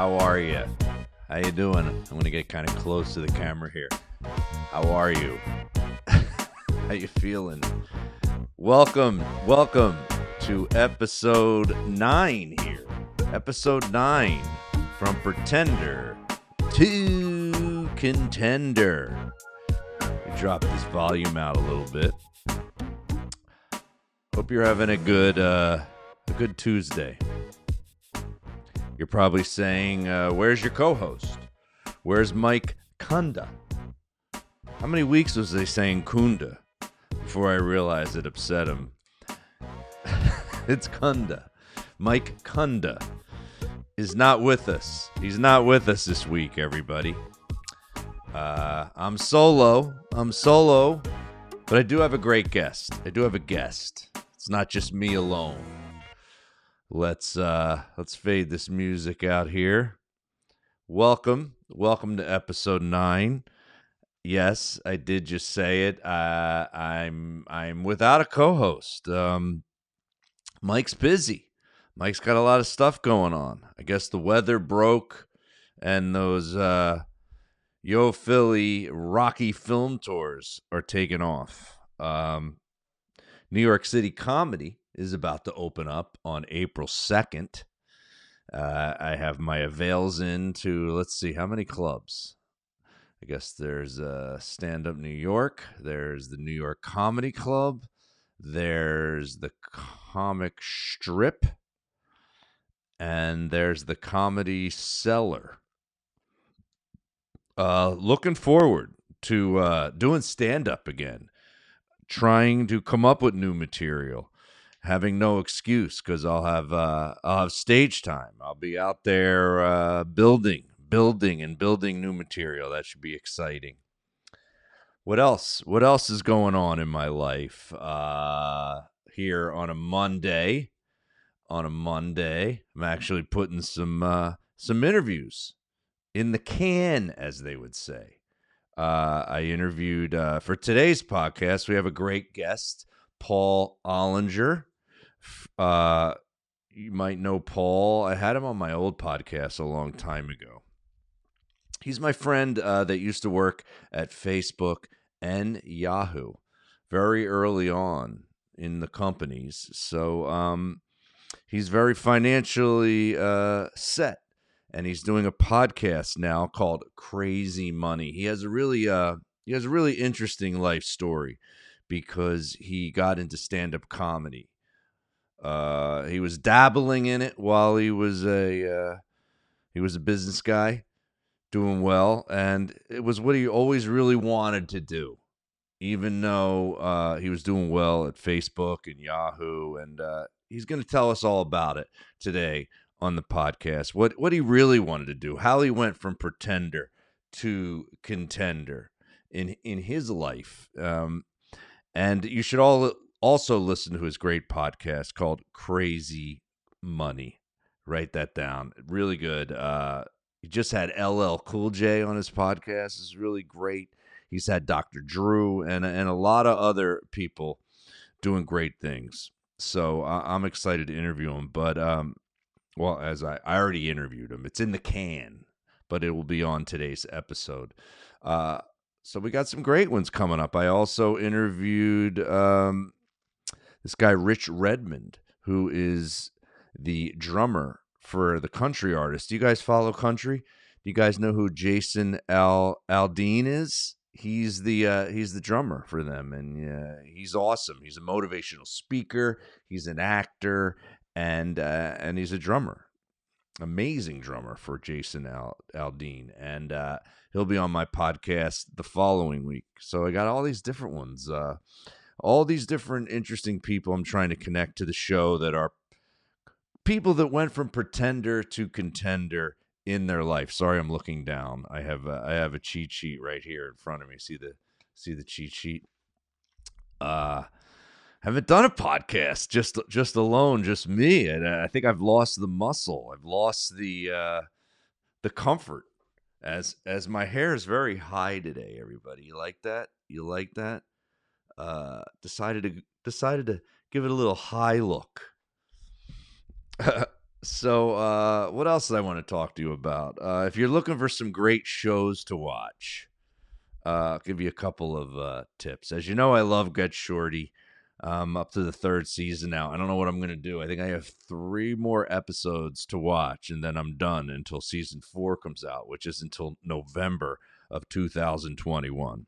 How are you? How you doing? I'm gonna get kind of close to the camera here. How are you? How you feeling? Welcome, welcome to episode nine here. Episode nine from Pretender to Contender. We drop this volume out a little bit. Hope you're having a good, uh, a good Tuesday. You're probably saying, uh, "Where's your co-host? Where's Mike Kunda?" How many weeks was they saying Kunda before I realized it upset him? it's Kunda. Mike Kunda is not with us. He's not with us this week, everybody. Uh, I'm solo. I'm solo, but I do have a great guest. I do have a guest. It's not just me alone. Let's uh let's fade this music out here. Welcome. Welcome to episode 9. Yes, I did just say it. Uh I'm I'm without a co-host. Um Mike's busy. Mike's got a lot of stuff going on. I guess the weather broke and those uh Yo Philly Rocky film tours are taking off. Um New York City Comedy is about to open up on April 2nd. Uh, I have my avails in to, let's see, how many clubs? I guess there's uh, Stand Up New York, there's the New York Comedy Club, there's the Comic Strip, and there's the Comedy Cellar. Uh, looking forward to uh, doing stand up again, trying to come up with new material having no excuse because I'll have uh, I'll have stage time. I'll be out there uh, building, building, and building new material. That should be exciting. What else? What else is going on in my life uh, here on a Monday? On a Monday, I'm actually putting some uh, some interviews in the can, as they would say. Uh, I interviewed uh, for today's podcast. We have a great guest, Paul Ollinger. Uh, you might know Paul. I had him on my old podcast a long time ago. He's my friend uh, that used to work at Facebook and Yahoo very early on in the companies. So um, he's very financially uh, set, and he's doing a podcast now called Crazy Money. He has a really uh, he has a really interesting life story because he got into stand up comedy uh, he was dabbling in it while he was a uh, he was a business guy, doing well, and it was what he always really wanted to do. Even though uh, he was doing well at Facebook and Yahoo, and uh, he's going to tell us all about it today on the podcast. What what he really wanted to do, how he went from pretender to contender in in his life. Um, and you should all also listen to his great podcast called Crazy Money. Write that down. Really good. Uh, he just had LL Cool J on his podcast. It's really great. He's had Dr. Drew and and a lot of other people doing great things. So I, am excited to interview him. But um, well, as I, I already interviewed him, it's in the can, but it will be on today's episode. Uh, so we got some great ones coming up. I also interviewed um, this guy Rich Redmond, who is the drummer for the country artist. Do you guys follow country? Do you guys know who Jason Al Aldean is? He's the uh, he's the drummer for them, and uh, he's awesome. He's a motivational speaker. He's an actor, and uh, and he's a drummer. Amazing drummer for Jason Al- Aldean, and uh, he'll be on my podcast the following week. So I got all these different ones. Uh, all these different interesting people I'm trying to connect to the show that are people that went from pretender to contender in their life. Sorry, I'm looking down. I have a, I have a cheat sheet right here in front of me. See the see the cheat sheet. Uh haven't done a podcast just just alone, just me. And I think I've lost the muscle. I've lost the uh the comfort as as my hair is very high today everybody. You like that? You like that? Uh, decided to decided to give it a little high look. So, uh, what else did I want to talk to you about? Uh, if you're looking for some great shows to watch, uh, I'll give you a couple of uh, tips. As you know, I love Get Shorty. Um, up to the third season now. I don't know what I'm going to do. I think I have three more episodes to watch, and then I'm done until season four comes out, which is until November of 2021.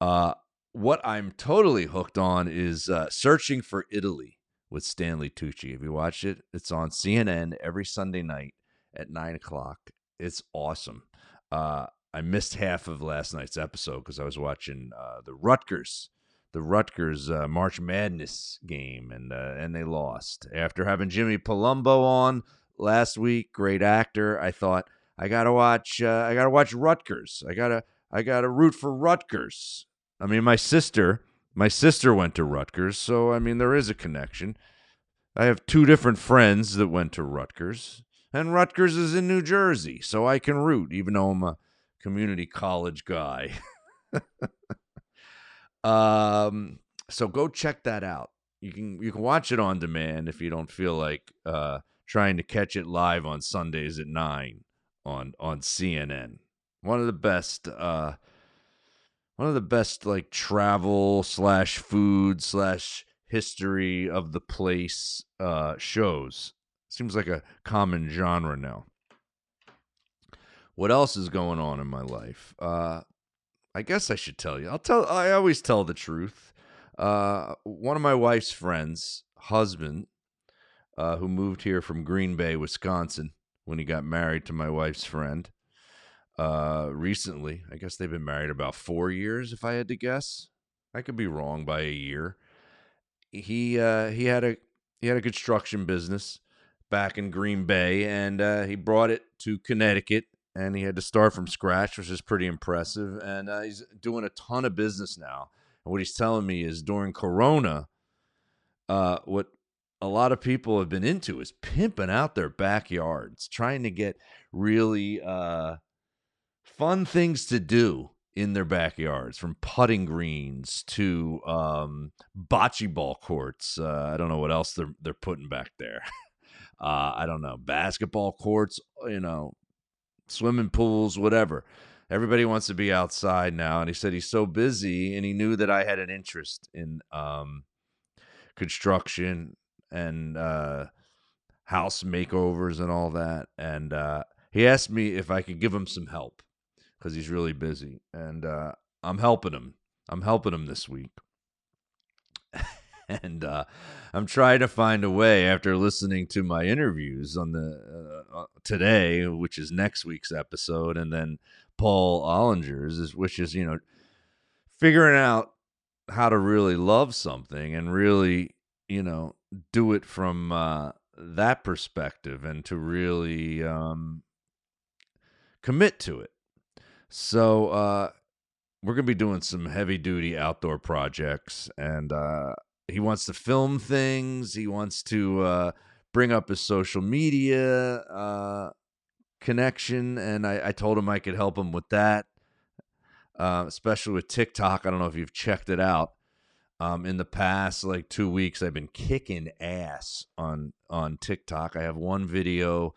Uh, what I'm totally hooked on is uh, Searching for Italy with Stanley Tucci. Have you watched it? It's on CNN every Sunday night at nine o'clock. It's awesome. Uh, I missed half of last night's episode because I was watching uh, the Rutgers the Rutgers uh, March Madness game, and uh, and they lost. After having Jimmy Palumbo on last week, great actor, I thought I gotta watch. Uh, I gotta watch Rutgers. I gotta I gotta root for Rutgers. I mean, my sister, my sister went to Rutgers, so I mean there is a connection. I have two different friends that went to Rutgers, and Rutgers is in New Jersey, so I can root, even though I'm a community college guy. Um, so go check that out. You can you can watch it on demand if you don't feel like uh, trying to catch it live on Sundays at nine on on CNN. One of the best. Uh, one of the best like travel slash food slash history of the place uh, shows. Seems like a common genre now. What else is going on in my life? Uh, I guess I should tell you. I'll tell. I always tell the truth. Uh, one of my wife's friends' husband, uh, who moved here from Green Bay, Wisconsin, when he got married to my wife's friend. Uh, recently, I guess they've been married about four years, if I had to guess. I could be wrong by a year. He uh, he had a he had a construction business back in Green Bay, and uh, he brought it to Connecticut and he had to start from scratch, which is pretty impressive. And uh, he's doing a ton of business now. And what he's telling me is during Corona, uh, what a lot of people have been into is pimping out their backyards, trying to get really uh, fun things to do in their backyards, from putting greens to um, bocce ball courts. Uh, I don't know what else they're they're putting back there. Uh, I don't know basketball courts. You know, swimming pools, whatever. Everybody wants to be outside now. And he said he's so busy and he knew that I had an interest in um, construction and uh, house makeovers and all that. And uh, he asked me if I could give him some help because he's really busy. And uh, I'm helping him. I'm helping him this week. and uh, I'm trying to find a way after listening to my interviews on the uh, uh, today, which is next week's episode, and then Paul Ollinger's, is, which is you know figuring out how to really love something and really you know do it from uh, that perspective and to really um, commit to it. So uh, we're gonna be doing some heavy duty outdoor projects, and uh, he wants to film things. He wants to uh, bring up his social media uh, connection, and I, I, told him I could help him with that, uh, especially with TikTok. I don't know if you've checked it out. Um, in the past like two weeks, I've been kicking ass on on TikTok. I have one video.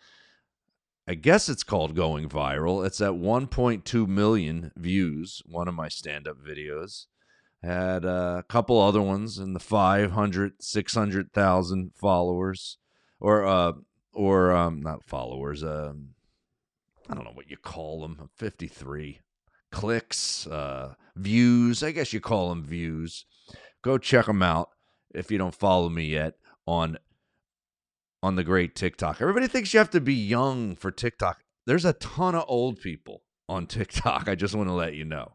I guess it's called going viral. It's at 1.2 million views. One of my stand up videos had a couple other ones in the 500 600,000 followers or uh or um not followers um I don't know what you call them 53 clicks uh views I guess you call them views go check them out if you don't follow me yet on on the great TikTok everybody thinks you have to be young for TikTok there's a ton of old people on TikTok I just want to let you know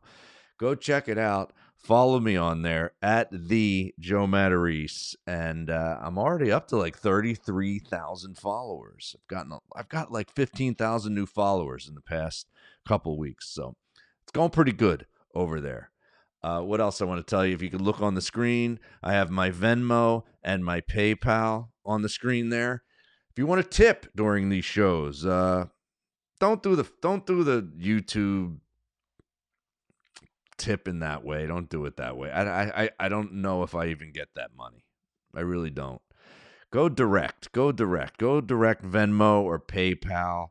go check it out follow me on there at the Joe Matarese, and uh, I'm already up to like thirty three thousand followers. I've gotten I've got like fifteen thousand new followers in the past couple weeks, so it's going pretty good over there. Uh, what else I want to tell you? If you could look on the screen, I have my Venmo and my PayPal on the screen there. If you want to tip during these shows, uh, don't do the don't do the YouTube tip in that way. Don't do it that way. I, I, I don't know if I even get that money. I really don't. go direct. Go direct. Go direct Venmo or PayPal.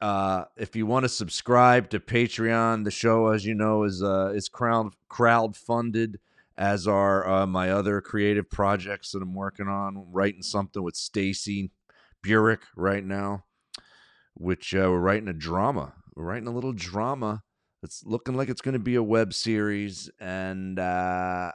Uh, if you want to subscribe to Patreon, the show, as you know, is uh, is crowd crowd funded, as are uh, my other creative projects that I'm working on. writing something with Stacy Burek right now, which uh, we're writing a drama. We're writing a little drama. It's looking like it's going to be a web series, and uh,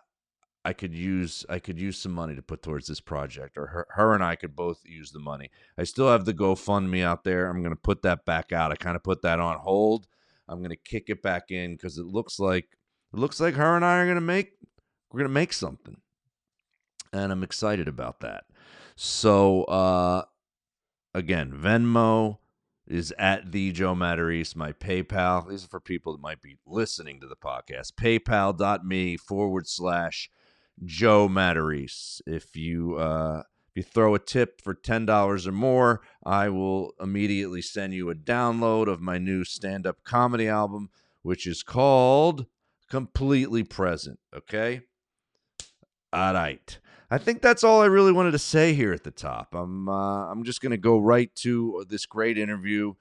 I could use I could use some money to put towards this project, or her, her and I could both use the money. I still have the GoFundMe out there. I'm going to put that back out. I kind of put that on hold. I'm going to kick it back in because it looks like it looks like her and I are going to make we're going to make something, and I'm excited about that. So uh, again, Venmo is at the Joe Matarese. My PayPal. These are for people that might be listening to the podcast. PayPal.me forward slash Joe Matarese. If you uh, if you throw a tip for ten dollars or more, I will immediately send you a download of my new stand up comedy album, which is called Completely Present. Okay. All right. I think that's all I really wanted to say here at the top. I'm uh, I'm just gonna go right to this great interview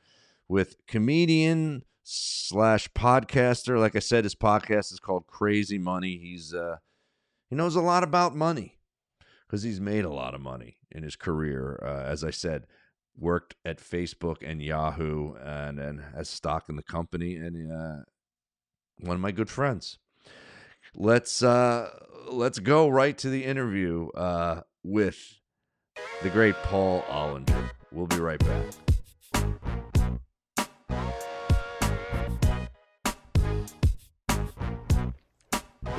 with comedian slash podcaster. Like I said, his podcast is called Crazy Money. He's uh, he knows a lot about money because he's made a lot of money in his career. Uh, as I said, worked at Facebook and Yahoo and, and has stock in the company and uh, one of my good friends. Let's uh, let's go right to the interview uh, with the great Paul Ollinger. We'll be right back.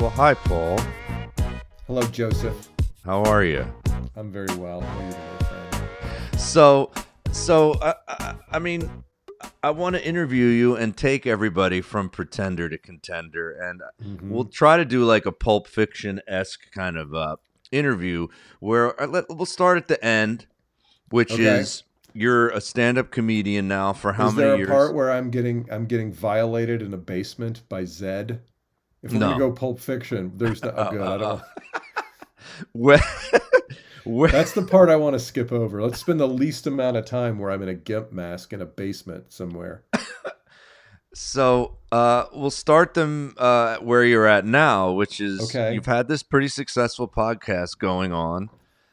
Well, hi, Paul. Hello, Joseph. How are you? I'm very well. How are you today, friend? So, so uh, I, I mean, I want to interview you and take everybody from pretender to contender, and Mhm. we'll try to do like a Pulp Fiction esque kind of uh, interview where uh, let, we'll start at the end, which Okay. is you're a stand up comedian now for how Is many years? part where I'm getting I'm getting violated in a basement by Zed? If we're No. gonna go Pulp Fiction, there's no. Oh, good. I don't. Where, where, That's the part I want to skip over. Let's spend the least amount of time where I'm in a gimp mask in a basement somewhere. So uh, we'll start them uh, where you're at now, which is Okay. you've had this pretty successful podcast going on.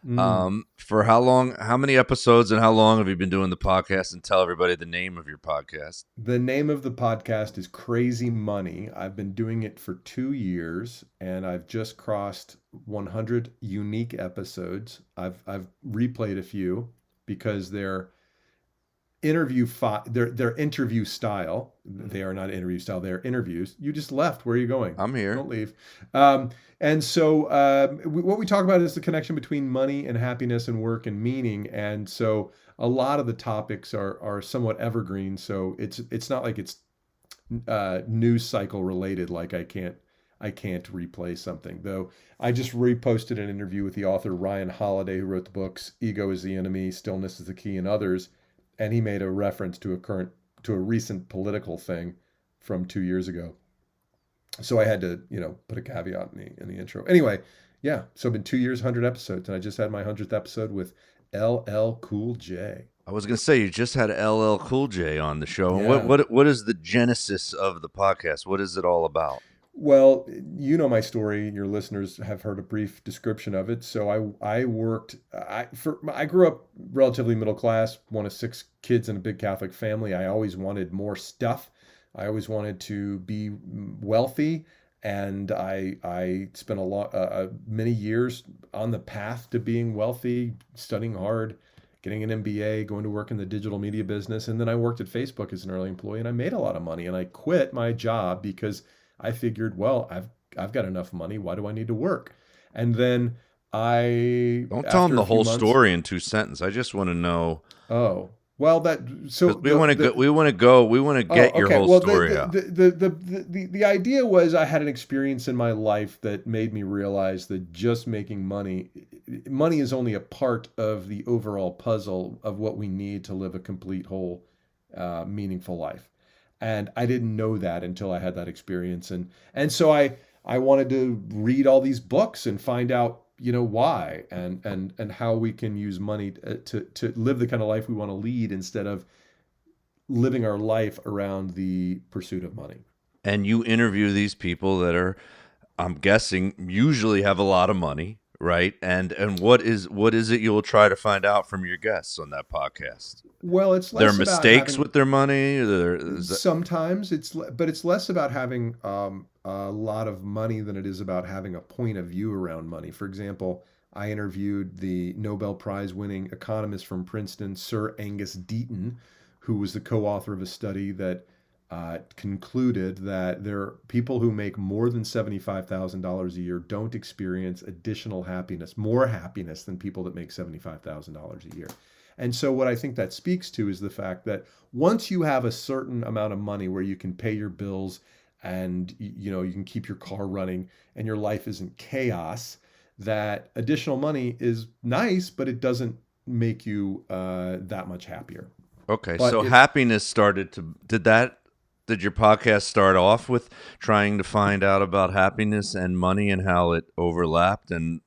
Mm. Um, for how long? How many episodes and how long have you been doing the podcast? And tell everybody the name of your podcast. The name of the podcast is Crazy Money. I've been doing it for two years, and I've just crossed 100 unique episodes. I've I've replayed a few because they're interview fi- they're they're interview style. They are not interview style. They're interviews. You just left. Where are you going? I'm here. Don't leave. Um, and so, um, we, what we talk about is the connection between money and happiness and work and meaning. And so, a lot of the topics are are somewhat evergreen. So it's it's not like it's uh, news cycle related. Like I can't I can't replay something. Though I just reposted an interview with the author Ryan Holiday, who wrote the books "Ego Is the Enemy," "Stillness Is the Key," and others. And he made a reference to a current to a recent political thing from two years ago so I had to, you know, put a caveat in the in the intro. Anyway, yeah. So been two years, hundred episodes, and I just had my hundredth episode with LL Cool J. I was gonna say you just had LL Cool J on the show. Yeah. What what what is the genesis of the podcast? What is it all about? Well, you know my story. Your listeners have heard a brief description of it. So I I worked. I for I grew up relatively middle class, one of six kids in a big Catholic family. I always wanted more stuff. I always wanted to be wealthy, and I I spent a lot uh, many years on the path to being wealthy, studying hard, getting an MBA, going to work in the digital media business, and then I worked at Facebook as an early employee, and I made a lot of money, and I quit my job because I figured, well, I've I've got enough money. Why do I need to work? And then I Don't tell them the whole months- story in two sentences. I just want to know. Oh, well, that so we want to go. We want to go. We want to get Oh, your whole well, story the, out. The, the, the, the, the, the idea was I had an experience in my life that made me realize that just making money, money is only a part of the overall puzzle of what we need to live a complete, whole, uh, meaningful life. And I didn't know that until I had that experience. And and so I I wanted to read all these books and find out you know why and and and how we can use money uh, to to live the kind of life we want to lead instead of living our life around the pursuit of money. And you interview these people that are I'm guessing usually have a lot of money, right? And and what is what is it you'll try to find out from your guests on that podcast? Well, it's their mistakes having, with their money. That... Sometimes it's, but it's less about having um, a lot of money than it is about having a point of view around money. For example, I interviewed the Nobel Prize winning economist from Princeton, Sir Angus Deaton, who was the co-author of a study that uh, concluded that there are people who make more than $75,000 a year don't experience additional happiness, more happiness than people that make $75,000 a year. And so what I think that speaks to is the fact that once you have a certain amount of money where you can pay your bills and you know you can keep your car running and your life isn't chaos, that additional money is nice, but it doesn't make you uh, that much happier. Okay, but so it, happiness started to did that did your podcast start off with trying to find out about happiness and money and how it overlapped? And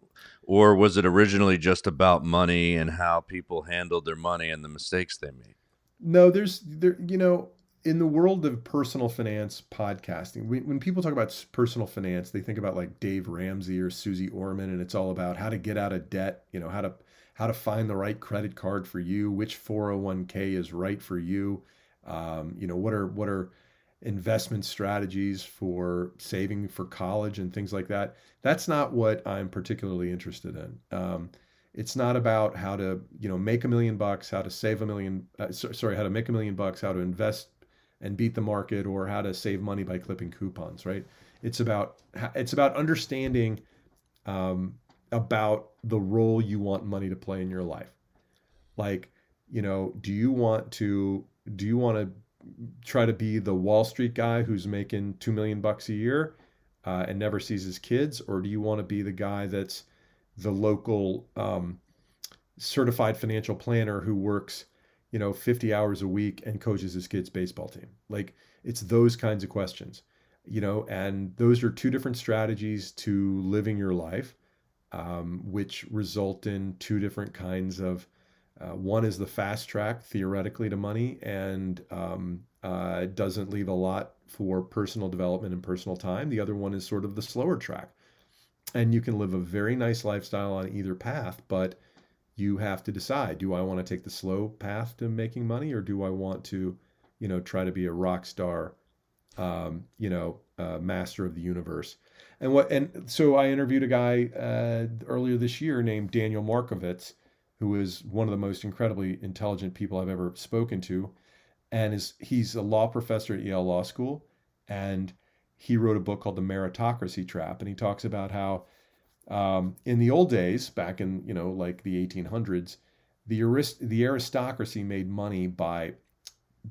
or was it originally just about money and how people handled their money and the mistakes they made? No there's there you know in the world of personal finance podcasting when people talk about personal finance they think about like dave ramsey or suze orman and it's all about how to get out of debt you know how to how to find the right credit card for you which 401k is right for you um, you know what are what are investment strategies for saving for college and things like that. That's not what I'm particularly interested in. Um, it's not about how to you know make a million bucks, how to save a million. Uh, sorry, how to make a million bucks, how to invest and beat the market, or how to save money by clipping coupons. Right? It's about it's about understanding um, about the role you want money to play in your life. Like, you know, do you want to do you want to try to be the Wall Street guy who's making two million bucks a year uh, and never sees his kids, or do you want to be the guy that's the local um, certified financial planner who works, you know, 50 hours a week and coaches his kids' baseball team? Like it's those kinds of questions, you know, and those are two different strategies to living your life, um, which result in two different kinds of uh, one is the fast track theoretically to money and um, uh, doesn't leave a lot for personal development and personal time. The other one is sort of the slower track. And you can live a very nice lifestyle on either path, but you have to decide do I want to take the slow path to making money or do I want to, you know, try to be a rock star, um, you know, uh, master of the universe? And what, and so I interviewed a guy uh, earlier this year named Daniel Markovits who is one of the most incredibly intelligent people I've ever spoken to, and is he's a law professor at Yale Law School, and he wrote a book called The Meritocracy Trap, and he talks about how um, in the old days, back in you know like the 1800s, the arist- the aristocracy made money by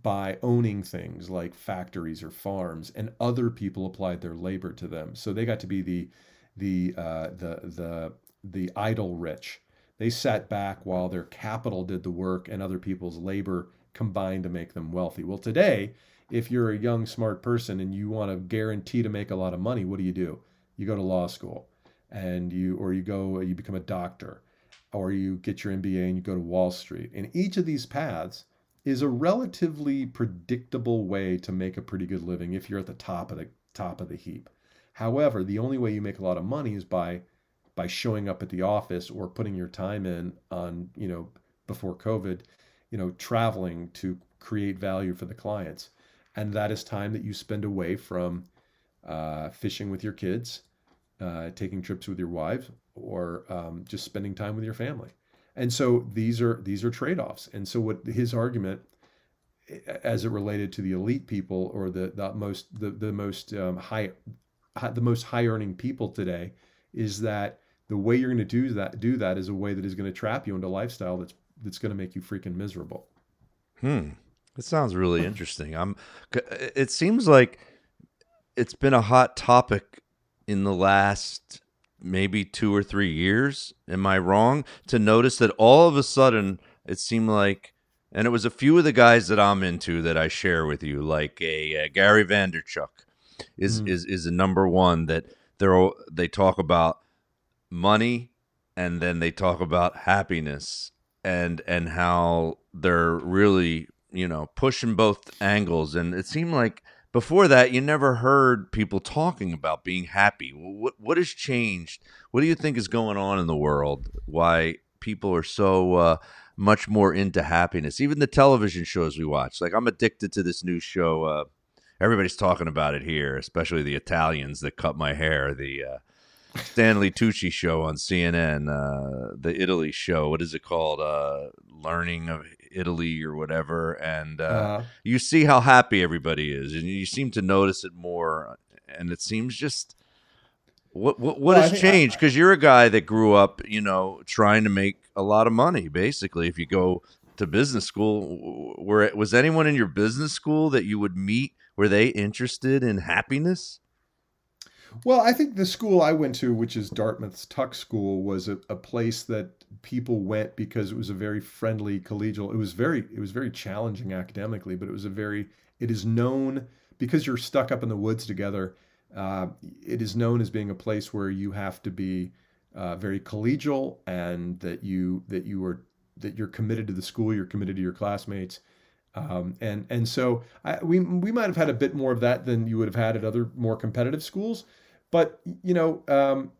by owning things like factories or farms, and other people applied their labor to them. So they got to be the the uh, the the the idle rich they sat back while their capital did the work and other people's labor combined to make them wealthy. Well, today, if you're a young, smart person and you want to guarantee to make a lot of money, what do you do? You go to law school and you, or you go, uh, you become a doctor, or you get your MBA and you go to Wall Street. And each of these paths is a relatively predictable way to make a pretty good living if you're at the top of the top of the heap. However, the only way you make a lot of money is by by showing up at the office or putting your time in on, you know, before COVID, you know, traveling to create value for the clients. And that is time that you spend away from uh, fishing with your kids, uh, taking trips with your wife, or um, just spending time with your family. And so these are these are trade-offs. And so what his argument, as it related to the elite people or the the most the the most um, high the most high earning people today, is that the way you're going to do that do that is a way that is going to trap you into a lifestyle that's that's going to make you freaking miserable. Hmm. It sounds really interesting. I'm it seems like it's been a hot topic in the last maybe 2 or 3 years. Am I wrong to notice that all of a sudden it seemed like and it was a few of the guys that I'm into that I share with you like a, a Gary Vaynerchuk is mm. is is a number 1 that they're they talk about money and then they talk about happiness and and how they're really you know pushing both angles. And it seemed like before that you never heard people talking about being happy. What what has changed? What do you think is going on in the world why people are so uh, much more into happiness? Even the television shows we watch. Like i'm addicted to this new show uh, everybody's talking about it here especially the italians that cut my hair the uh, Stanley Tucci show on CNN, uh, the Italy show. What is it called? Uh, Learning of Italy or whatever. And uh, Uh, you see how happy everybody is, and you seem to notice it more. And it seems just what what, what Well, has changed? Because you're a guy that grew up, you know, trying to make a lot of money. Basically, if you go to business school, where was anyone in your business school that you would meet? Were they interested in happiness? Well, I think the school I went to, which is Dartmouth's Tuck School, was a, a place that people went because it was a very friendly collegial. It was very it was very challenging academically, but it was a very it is known because you're stuck up in the woods together. Uh, it is known as being a place where you have to be uh, very collegial and that you that you are that you're committed to the school, you're committed to your classmates. Um, and and so I, we we might have had a bit more of that than you would have had at other more competitive schools, but you know um,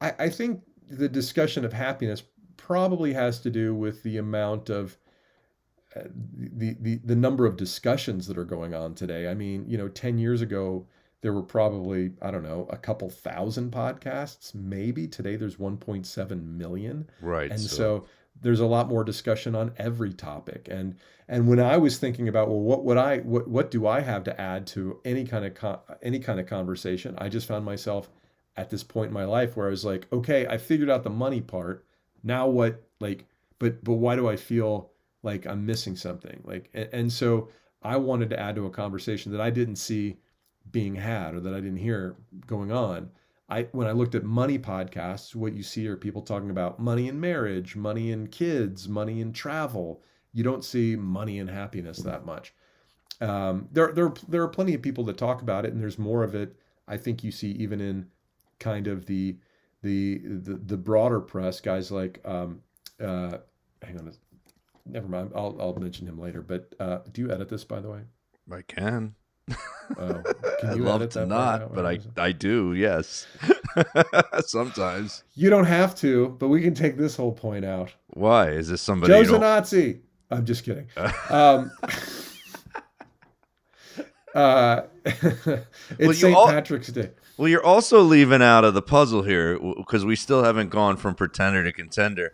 I, I think the discussion of happiness probably has to do with the amount of uh, the, the the number of discussions that are going on today. I mean, you know, ten years ago there were probably I don't know a couple thousand podcasts, maybe. Today there's 1.7 million Right. and so, there's a lot more discussion on every topic. And and when i was thinking about well what would i what what do i have to add to any kind of con- any kind of conversation i just found myself at this point in my life where i was like okay i figured out the money part. Now what like but but why do i feel like i'm missing something? Like and, and so i wanted to add to a conversation that i didn't see being had or that i didn't hear going on I when I looked at money podcasts, what you see are people talking about money in marriage, money in kids, money in travel. You don't see money and happiness that much. Um, there, there, there are plenty of people that talk about it, and there's more of it. I think you see even in kind of the the the, the broader press, guys like um, uh, hang on, never mind. I'll I'll mention him later. But uh, do you edit this, by the way? I can. Oh, I'd love to not, but I I do. Yes. Sometimes. You don't have to, but we can take this whole point out. Why is this somebody? Joe's a Nazi. I'm just kidding. Um, uh, it's you St. all- Patrick's Day. Well, you're also leaving out of the puzzle here because we still haven't gone from pretender to contender.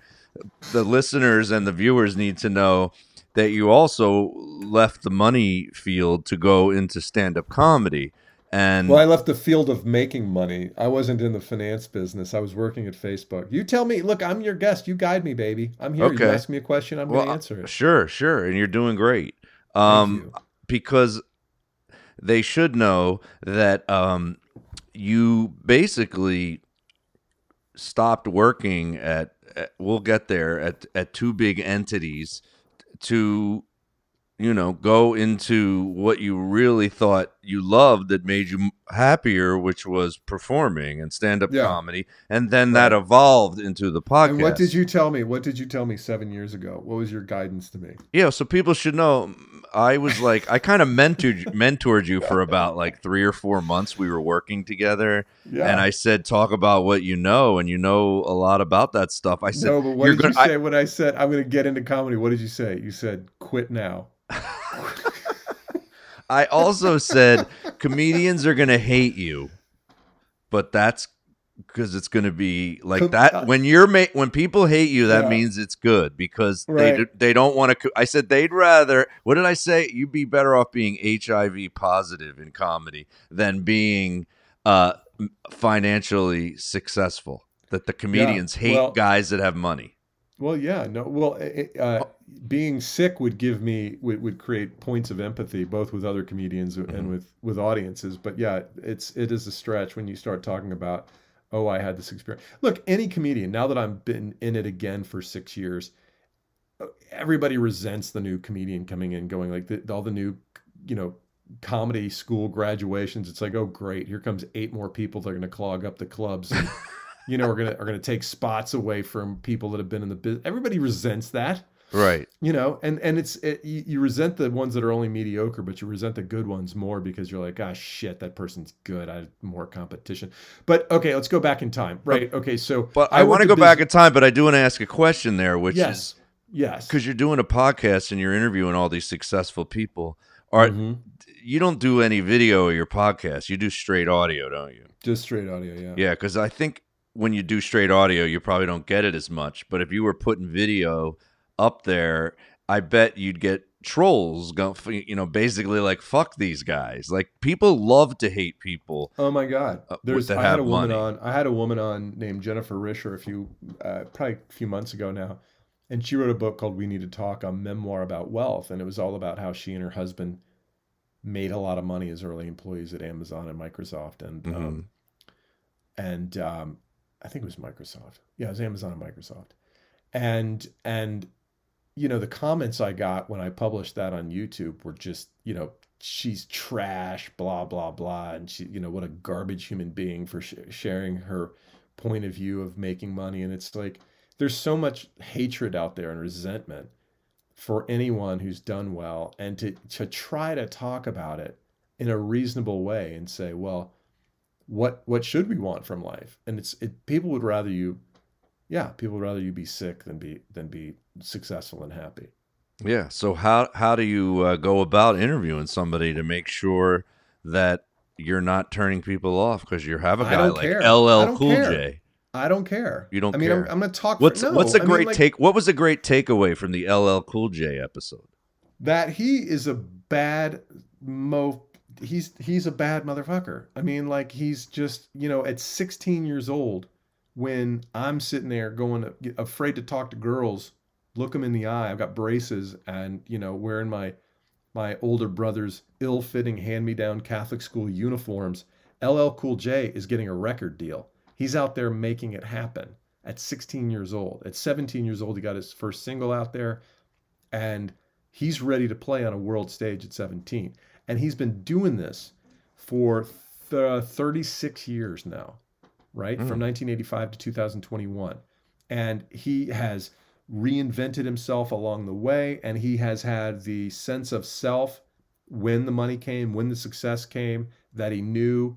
The listeners and the viewers need to know that you also left the money field to go into stand-up comedy, and Well, I left the field of making money. I wasn't in the finance business. I was working at Facebook. You tell me. Look, I'm your guest. You guide me, baby. I'm here. Okay. You ask me a question. I'm going to answer it. sure, sure, and you're doing great. Thank Um, you. because they should know that um, you basically stopped working at, at we'll get there at at two big entities to you know go into what you really thought you loved that made you happier which was performing and stand-up Yeah. comedy and then that evolved into the podcast And what did you tell me? What did you tell me seven years ago? What was your guidance to me? Yeah, so people should know. I was like, I kind of mentored mentored you for about like three or four months. We were working together, Yeah. and I said, talk about what you know, and you know a lot about that stuff. I said, no, but what did gonna- you I- say when I said I'm going to get into comedy? What did you say? You said quit now. I also said comedians are gonna hate you, but that's because it's gonna be like that. uh, When you're ma- when people hate you, that Yeah. means it's good because they Right. do, they don't want to. I said they'd rather. What did I say? You'd be better off being HIV positive in comedy than being uh, financially successful. That the comedians hate well- guys that have money. Well, yeah, no. Well, uh, being sick would give me would, would create points of empathy both with other comedians Mhm. and with with audiences. But yeah, it's it is a stretch when you start talking about, oh, I had this experience. Look, any comedian now that I've been in it again for six years, everybody resents the new comedian coming in, going like the, all the new, you know, comedy school graduations. It's like, oh, great, here comes eight more people that are going to clog up the clubs. And, you know, are gonna are gonna take spots away from people that have been in the business. Everybody resents that, Right. you know, and and it's it, you, you resent the ones that are only mediocre, but you resent the good ones more because you're like, ah, shit, that person's good. I have more competition. But okay, let's go back in time. Right. Okay, so But I, worked want to go Biz- back in time, but I do want to ask a question there, which is Yes. Yes. because you're doing a podcast and you're interviewing all these successful people. Are Mhm. you don't do any video of your podcast? You do straight audio, don't you? Just straight audio. Yeah. Yeah, because I think when you do straight audio, you probably don't get it as much. But if you were putting video up there, I bet you'd get trolls go you know basically like fuck these guys like people love to hate people Oh my God! Uh, There's I had a woman money. on. I had a woman on named Jennifer Risher a few, uh, probably a few months ago now, and she wrote a book called "We Need to Talk," a memoir about wealth, and it was all about how she and her husband made a lot of money as early employees at Amazon and Microsoft, and Mhm. um, and um, I think it was Microsoft. Yeah, it was Amazon and Microsoft, and and you know the comments I got when I published that on YouTube were just you know she's trash, blah blah blah, and she you know what a garbage human being for sh- sharing her point of view of making money, and it's like there's so much hatred out there and resentment for anyone who's done well, and to to try to talk about it in a reasonable way and say, well, what what should we want from life? And it's it people would rather you yeah, people would rather you be sick than be than be successful and happy. yeah so how how do you uh, go about interviewing somebody to make sure that you're not turning people off because you have a guy like care. LL Cool care. J I don't care. You don't I mean, care. I'm, I'm going to talk. what's for, no, what's a I mean, great like, take what was a great takeaway from the LL Cool J episode that he is a bad mo. He's he's a bad motherfucker. I mean, like he's just you know at 16 years old, when I'm sitting there going afraid to talk to girls, look them in the eye. I've got braces and you know wearing my my older brother's ill-fitting hand-me-down Catholic school uniforms. LL Cool J is getting a record deal. He's out there making it happen at 16 years old. At 17 years old, he got his first single out there, and he's ready to play on a world stage at 17. And he's been doing this for th- 36 years now, right? Mm. From 1985 to 2021. And he has reinvented himself along the way, and he has had the sense of self when the money came, when the success came, that he knew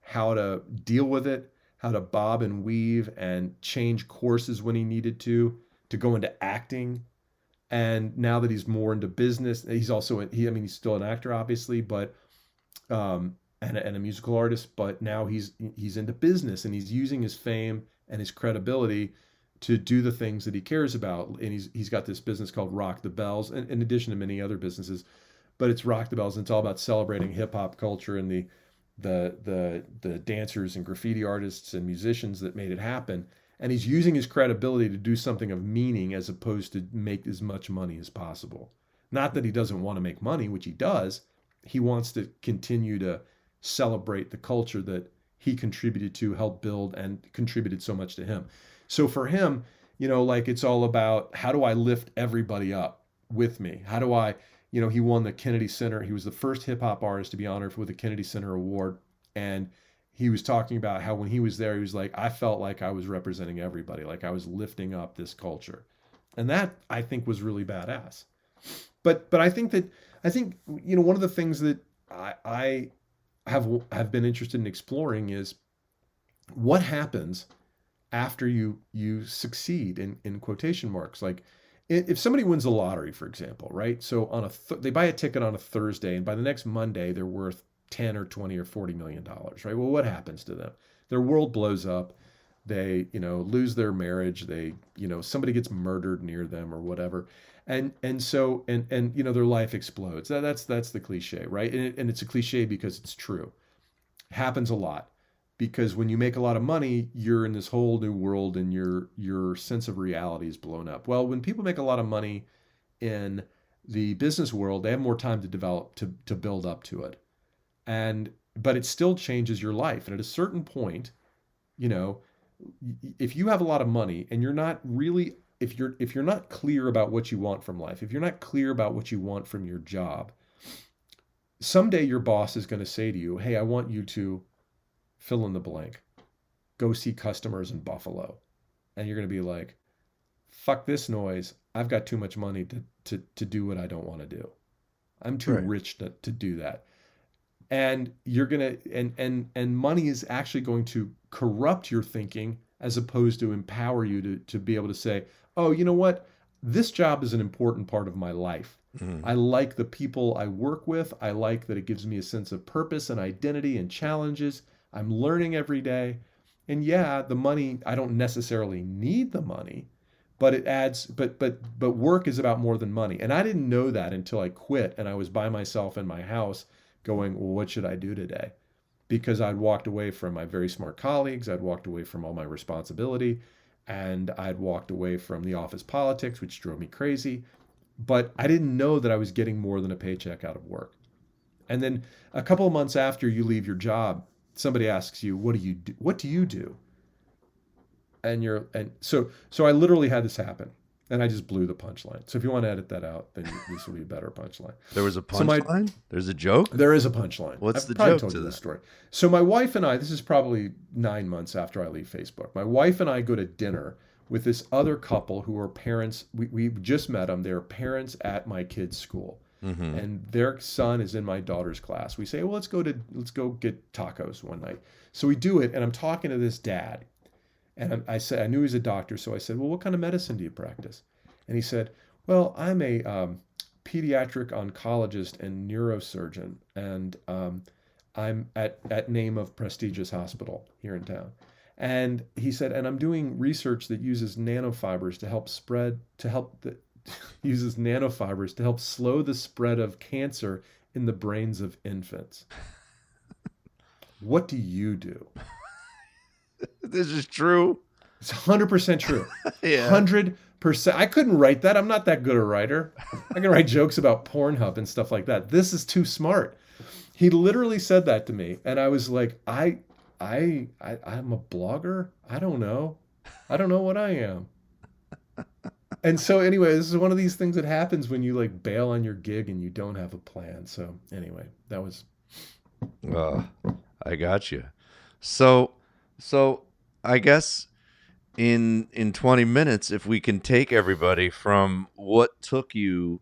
how to deal with it, how to bob and weave and change courses when he needed to, to go into acting. And now that he's more into business, he's also he I mean he's still an actor obviously, but um and a, and a musical artist, but now he's he's into business and he's using his fame and his credibility to do the things that he cares about. And he's he's got this business called Rock the Bells, in, in addition to many other businesses. But it's Rock the Bells, and it's all about celebrating hip hop culture and the the the the dancers and graffiti artists and musicians that made it happen. And he's using his credibility to do something of meaning as opposed to make as much money as possible. Not that he doesn't want to make money, which he does. He wants to continue to celebrate the culture that he contributed to, helped build, and contributed so much to him. So for him, you know, like it's all about how do I lift everybody up with me? How do I, you know, he won the Kennedy Center. He was the first hip hop artist to be honored with the Kennedy Center Award. And he was talking about how when he was there, he was like, I felt like I was representing everybody, like I was lifting up this culture. And that I think was really badass. But but I think that I think you know one of the things that I, I have have been interested in exploring is what happens after you you succeed in in quotation marks. Like if somebody wins the lottery for example right? So on a th- they buy a ticket on a thursday and by the next monday they're worth 10 or 20 or 40 million dollars right? Well what happens to them? Their world blows up. They you know lose their marriage. They you know somebody gets murdered near them or whatever. And and so and and you know their life explodes. That, that's that's the cliche right? And, it, and it's a cliche because it's true. Happens a lot because when you make a lot of money you're in this whole new world and your your sense of reality is blown up. Well when people make a lot of money in the business world they have more time to develop to to build up to it. And but it still changes your life. And at a certain point you know if you have a lot of money and you're not really if you're if you're not clear about what you want from life if you're not clear about what you want from your job someday your boss is going to say to you hey i want you to fill in the blank go see customers in Buffalo. And you're going to be like, fuck this noise. I've got too much money to, to, to do what I don't want to do. I'm too Right. rich to, to do that. And you're going to, and, and, and money is actually going to corrupt your thinking as opposed to empower you to, to be able to say, oh, you know what? This job is an important part of my life. Mhm. I like the people I work with. I like that it gives me a sense of purpose and identity and challenges. I'm learning every day. And yeah, the money, I don't necessarily need the money, but it adds but but but work is about more than money. And I didn't know that until I quit and I was by myself in my house going, "Well, what should I do today?" Because I'd walked away from my very smart colleagues, I'd walked away from all my responsibility, and I'd walked away from the office politics, which drove me crazy but I didn't know that I was getting more than a paycheck out of work. And then a couple of months after you leave your job, somebody asks you, "What do you do? What do you do?" And you're and so so I literally had this happen, and I just blew the punchline. So if you want to edit that out, then this will be a better punchline. There was a So punchline. There's a joke. There is a punchline. What's I've the joke told to you that? this story. So my wife and I, this is probably nine months after I leave Facebook. My wife and I go to dinner with this other couple who are parents. We we just met them. They're parents at my kid's school, hmm and their son is in my daughter's class. We say, well, let's go to let's go get tacos one night. So we do it, and I'm talking to this dad, and I'm- I said I knew he's a doctor, so I said, well, what kind of medicine do you practice? And he said, well, I'm a um, pediatric oncologist and neurosurgeon, and um, I'm at at name of prestigious hospital here in town. And he said, and I'm doing research that uses nanofibers to help spread to help the uses nanofibers to help slow the spread of cancer in the brains of infants. What do you do? This is true. It's 100% true. Yeah. Hundred percent. I couldn't write that. I'm not that good a writer. I can write jokes about Pornhub and stuff like that. This is too smart. He literally said that to me, and I was like, I, I, I I'm a blogger. I don't know. I don't know what I am. And so anyway, this is one of these things that happens when you like bail on your gig and you don't have a plan. So anyway, that was Uh, I got you. So, so I guess in in 20 minutes, if we can take everybody from what took you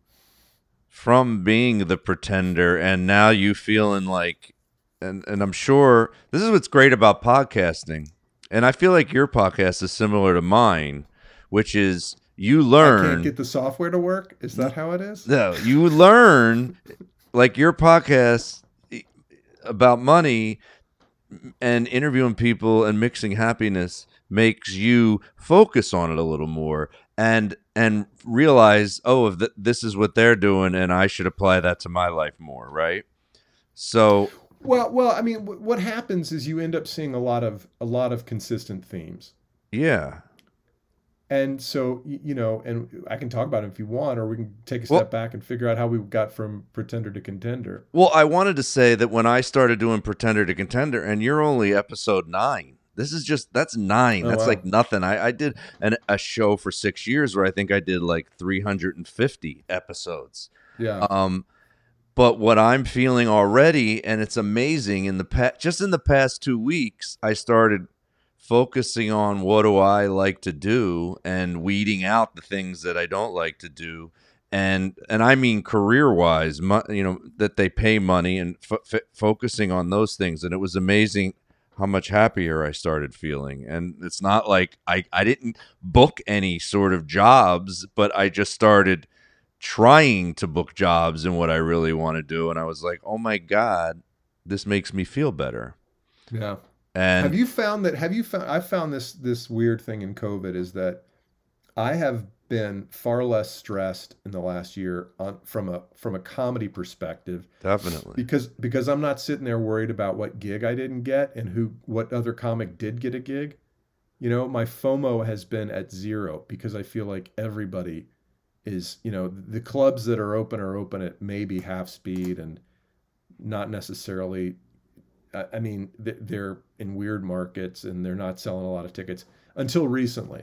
from being the pretender and now you feeling like, and and I'm sure this is what's great about podcasting, and I feel like your podcast is similar to mine, which is you I learn can't get the software to work. Is that how it is? no, you learn like your podcast about money and interviewing people and mixing happiness makes you focus on it a little more and and realize oh if th- this is what they're doing and I should apply that to my life more right so Well, well, I mean, wh- what happens is you end up seeing a lot of a lot of consistent themes, yeah and so you know, and I can talk about it if you want, or we can take a Well- step back and figure out how we got from pretender to contender. well I wanted to say that when I started doing pretender to contender and you're only episode 9 this is just that's 9 Oh, that's wow. like nothing I I did an, a show for 6 years where I think I did like 350 episodes Yeah, Um, but what I'm feeling already, and it's amazing, in the past, just in the past two weeks, I started focusing on what do I like to do and weeding out the things that I don't like to do, and and I mean career wise, mo- you know that they pay money and f- f- focusing on those things, and it was amazing how much happier I started feeling. And it's not like I I didn't book any sort of jobs, but I just started trying to book jobs and what I really want to do. And I was like, oh my God, this makes me feel better. yeah. And have you found that? Have you found? I found this this weird thing in COVID is that I have been far less stressed in the last year on from a from a comedy perspective definitely. because because I'm not sitting there worried about what gig I didn't get and who what other comic did get a gig. You know, my FOMO has been at zero because I feel like everybody is, you know, the clubs that are open are open at maybe half speed and not necessarily I I mean, they're in weird markets and they're not selling a lot of tickets until recently.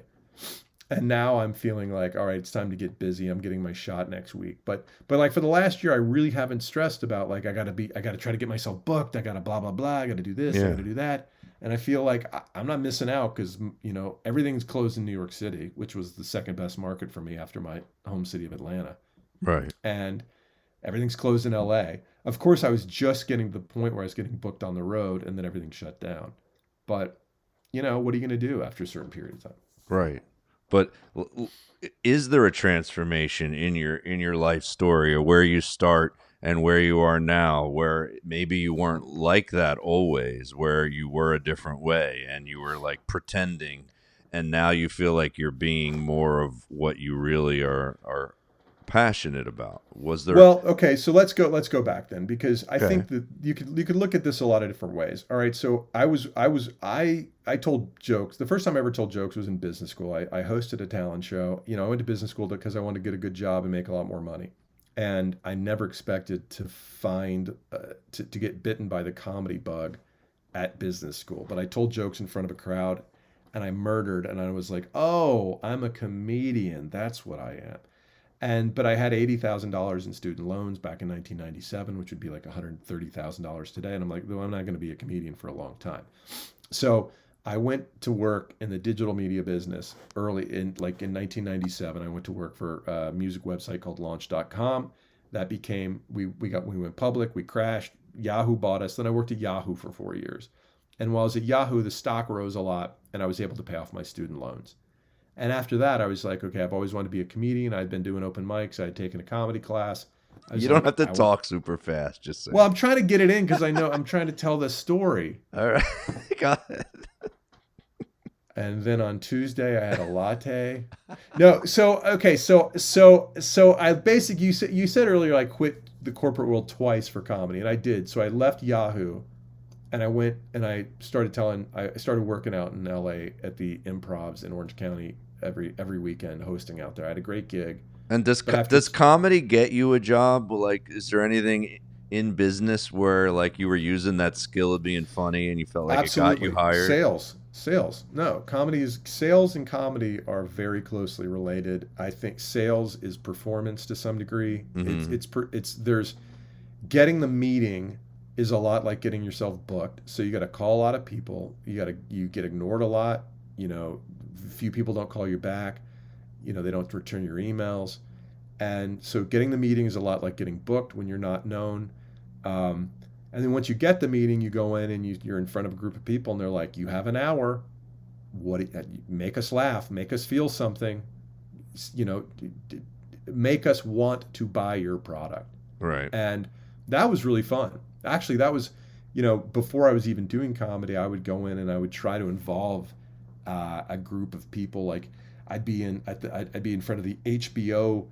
and now I'm feeling like, all right, it's time to get busy. I'm getting my shot next week. But but like for the last year, I really haven't stressed about like I gotta be, I gotta try to get myself booked. I gotta blah blah blah. I gotta do this. I gotta do that. And I feel like I, I'm not missing out because you know everything's closed in New York City, which was the second best market for me after my home city of Atlanta, Right. and everything's closed in LA. Of course, I was just getting to the point where I was getting booked on the road, and then everything shut down. But you know, what are you going to do after a certain period of time? Right. But is there a transformation in your in your life story or where you start and where you are now where maybe you weren't like that always where you were a different way and you were like pretending and now you feel like you're being more of what you really are are passionate about? Was there Well, okay, so let's go let's go back then because I Okay. think that you could you could look at this a lot of different ways. All right, so I was I was I I told jokes. The first time I ever told jokes was in business school. I, I hosted a talent show. You know, I went to business school because I wanted to get a good job and make a lot more money. And I never expected to find uh, to to get bitten by the comedy bug at business school. But I told jokes in front of a crowd and I murdered and I was like, "Oh, I'm a comedian. That's what I am." And but I had eighty thousand dollars in student loans back in 1997, which would be like one hundred thirty thousand dollars today. And I'm like, well, I'm not going to be a comedian for a long time. So I went to work in the digital media business early in like in 1997. I went to work for a music website called Launch.com. That became we we got we went public. We crashed. Yahoo bought us. Then I worked at Yahoo for four years. And while I was at Yahoo, the stock rose a lot, and I was able to pay off my student loans. And after that, I was like, okay, I've always wanted to be a comedian. I'd been doing open mics. I'd taken a comedy class. You don't like, have to I- talk super fast, just say. Well, I'm trying to get it in because I know I'm trying to tell the story. All right. Got it. And then on Tuesday, I had a latte. No, so okay, so so so I basically you said you said earlier I quit the corporate world twice for comedy, and I did. So I left Yahoo, and I went and I started telling. I started working out in L.A. at the Improvs in Orange County every every weekend, hosting out there. I had a great gig. And does does comedy get you a job? Like, is there anything in business where like you were using that skill of being funny and you felt like it got you hired? Sales, sales. No, comedy is sales and comedy are very closely related. I think sales is performance to some degree. It's Mhm. it's per, it's there's getting the meeting is a lot like getting yourself booked. So you got to call a lot of people. You got to you get ignored a lot. You know, few people don't call you back. You know, they don't return your emails. And so getting the meeting is a lot like getting booked when you're not known. Um, and then once you get the meeting, you go in and you, you're in front of a group of people, and they're like, "You have an hour. What? Make us laugh. Make us feel something. You know, make us want to buy your product." Right. And that was really fun. Actually, that was, you know, before I was even doing comedy, I would go in and I would try to involve uh, a group of people. Like I'd be in, I'd, I'd be in front of the HBO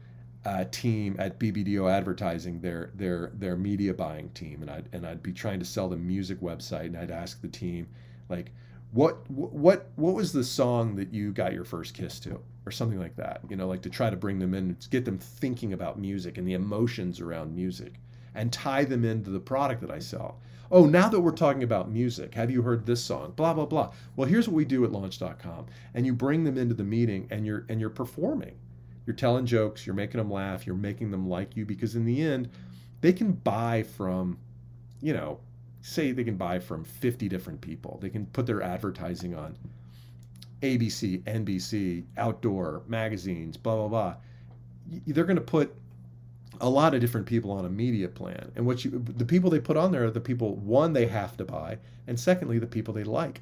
uh, team at BBDO Advertising, their their their media buying team, and I'd and I'd be trying to sell the music website, and I'd ask the team, like, what what what was the song that you got your first kiss to, or something like that, you know, like to try to bring them in, get them thinking about music and the emotions around music, and tie them into the product that I sell. Oh, now that we're talking about music, have you heard this song? Blah blah blah. Well, here's what we do at Launch.com, and you bring them into the meeting, and you're and you're performing you're telling jokes, you're making them laugh, you're making them like you because in the end, they can buy from, you know, say they can buy from 50 different people. They can put their advertising on ABC, NBC, outdoor magazines, blah blah blah. They're going to put a lot of different people on a media plan. And what you the people they put on there are the people one they have to buy and secondly the people they like.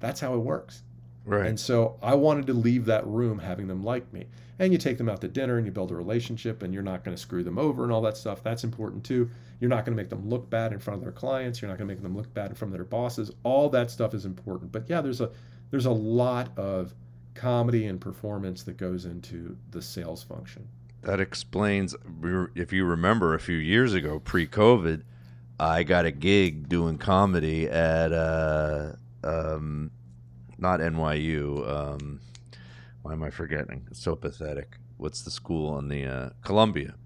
That's how it works. Right. And so I wanted to leave that room having them like me. And you take them out to dinner and you build a relationship and you're not going to screw them over and all that stuff. That's important too. You're not going to make them look bad in front of their clients. You're not going to make them look bad in front of their bosses. All that stuff is important. But yeah, there's a there's a lot of comedy and performance that goes into the sales function. That explains, if you remember a few years ago, pre COVID, I got a gig doing comedy at, uh, um, not NYU. Um, why am I forgetting? It's so pathetic. What's the school on the uh, Columbia?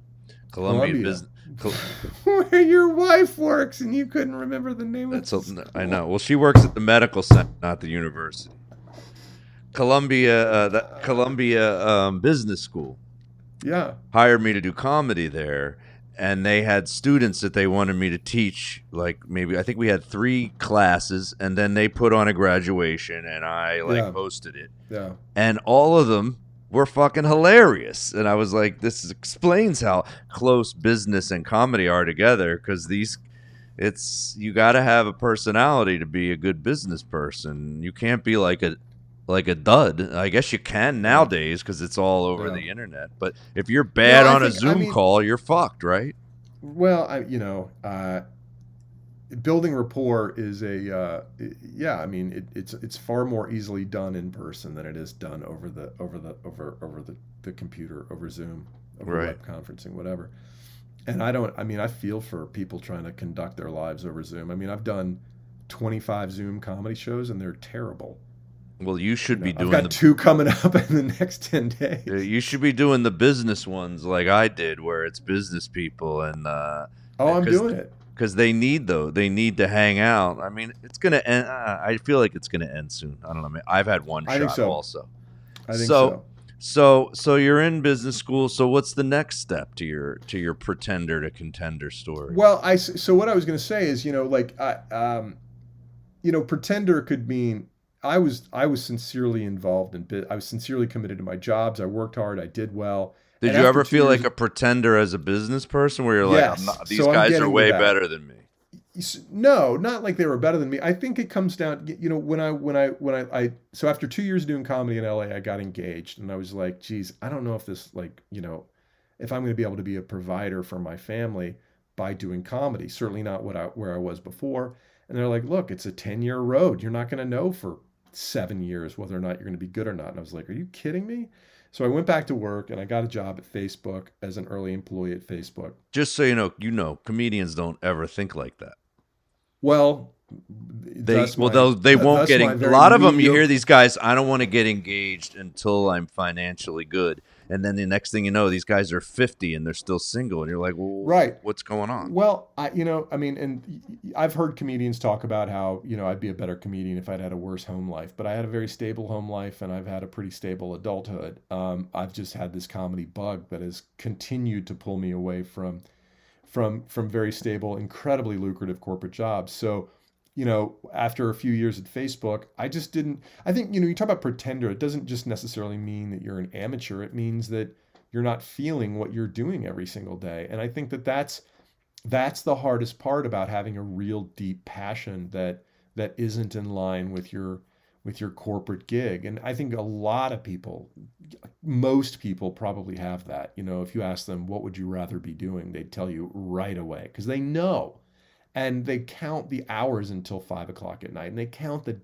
Columbia. Columbia. Business. Col- Where your wife works and you couldn't remember the name That's of the I know. Well, she works at the medical center, not the university. Columbia, uh, the Columbia um, Business School Yeah. hired me to do comedy there, and they had students that they wanted me to teach. Like maybe I think we had three classes, and then they put on a graduation, and I like Yeah. hosted it, Yeah. and all of them were fucking hilarious. And I was like, this explains how close business and comedy are together because these. It's you got to have a personality to be a good business person. You can't be like a like a dud. I guess you can nowadays because it's all over Yeah. the internet. But if you're bad I on a think- I Zoom mean- call, you're fucked, right? Well, I you know, uh, building rapport is a uh, yeah. I mean, it, it's it's far more easily done in person than it is done over the over the over over the, the computer over Zoom, over Right. web conferencing, whatever. And I don't. I mean, I feel for people trying to conduct their lives over Zoom. I mean, I've done twenty five Zoom comedy shows, and they're terrible. Well, you should be know, I've doing got the two coming up in the next ten days. you should be doing the business ones like I did, where it's business people and uh, Oh, I'm doing it. because they need though they need to hang out. I mean, it's gonna end. Uh, I feel like it's gonna end soon. I don't know. I've had one I shot so. also. I think So- so. So so you're in business school. So what's the next step to your to your pretender to contender story? Well, I so what I was going to say is, you know, like I, um, you know, pretender could mean I was I was sincerely involved in bit. I was sincerely committed to my jobs. I worked hard. I did well. Did and you ever feel like a pretender as a business person, where you're like, Yes. I'm not, these So guys are way better than me? No, not like they were better than me. I think it comes down, you know, when I when I when I, I so after two years doing comedy in LA, I got engaged, and I was like, geez, I don't know if this like you know, if I'm going to be able to be a provider for my family by doing comedy. Certainly not what I where I was before. And they're like, look, it's a ten year road. You're not going to know for seven years whether or not you're going to be good or not. And I was like, are you kidding me? So I went back to work and I got a job at Facebook as an early employee at Facebook. Just so you know, you know, comedians don't ever think like that. Well, They well, my- they th- won't get a lot of them. You hear these guys. I don't want to get engaged until I'm financially good, and then the next thing you know, these guys are 50 and they're still single, and you're like, well, Right. What's going on? Well, I you know, I mean, and I've heard comedians talk about how you know I'd be a better comedian if I'd had a worse home life, but I had a very stable home life, and I've had a pretty stable adulthood. Um, I've just had this comedy bug that has continued to pull me away from from from very stable, incredibly lucrative corporate jobs. So, you know, after a few years at Facebook, I just didn't. I think you know, you talk about pretender. It doesn't just necessarily mean that you're an amateur. It means that you're not feeling what you're doing every single day. And I think that that's that's the hardest part about having a real deep passion that that isn't in line with your with your corporate gig. And I think a lot of people most people probably have that. You know, if you ask them what would you rather be doing, they'd tell you right away because they know. And they count the hours until five o'clock at night, and they count the,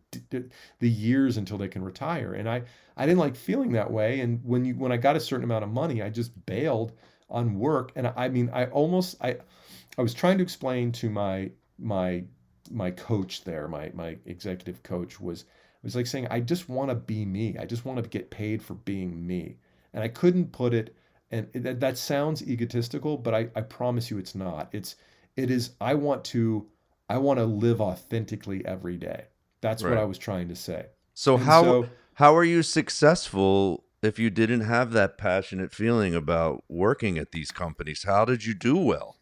the years until they can retire. And I I didn't like feeling that way. And when you when I got a certain amount of money, I just bailed on work. And I mean, I almost I I was trying to explain to my my my coach there, my my executive coach was was like saying, I just want to be me. I just want to get paid for being me. And I couldn't put it and that, that sounds egotistical, but I, I promise you it's not. It's it is I want to I want to live authentically every day. That's what I was trying to say. So And how so- how are you successful if you didn't have that passionate feeling about working at these companies? How did you do well?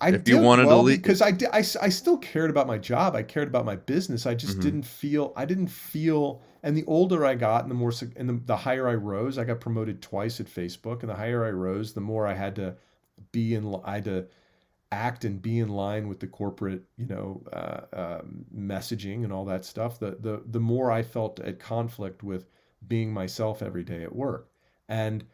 I If you did wanted to well leave- because I, did, I, I still cared about my job. I cared about my business. I just Mhm. didn't feel I didn't feel. And the older I got, and the more and the, the higher I rose, I got promoted twice at Facebook. And the higher I rose, the more I had to be in. I had to act and be in line with the corporate, you know, uh, um, messaging and all that stuff. The the the more I felt at conflict with being myself every day at work, and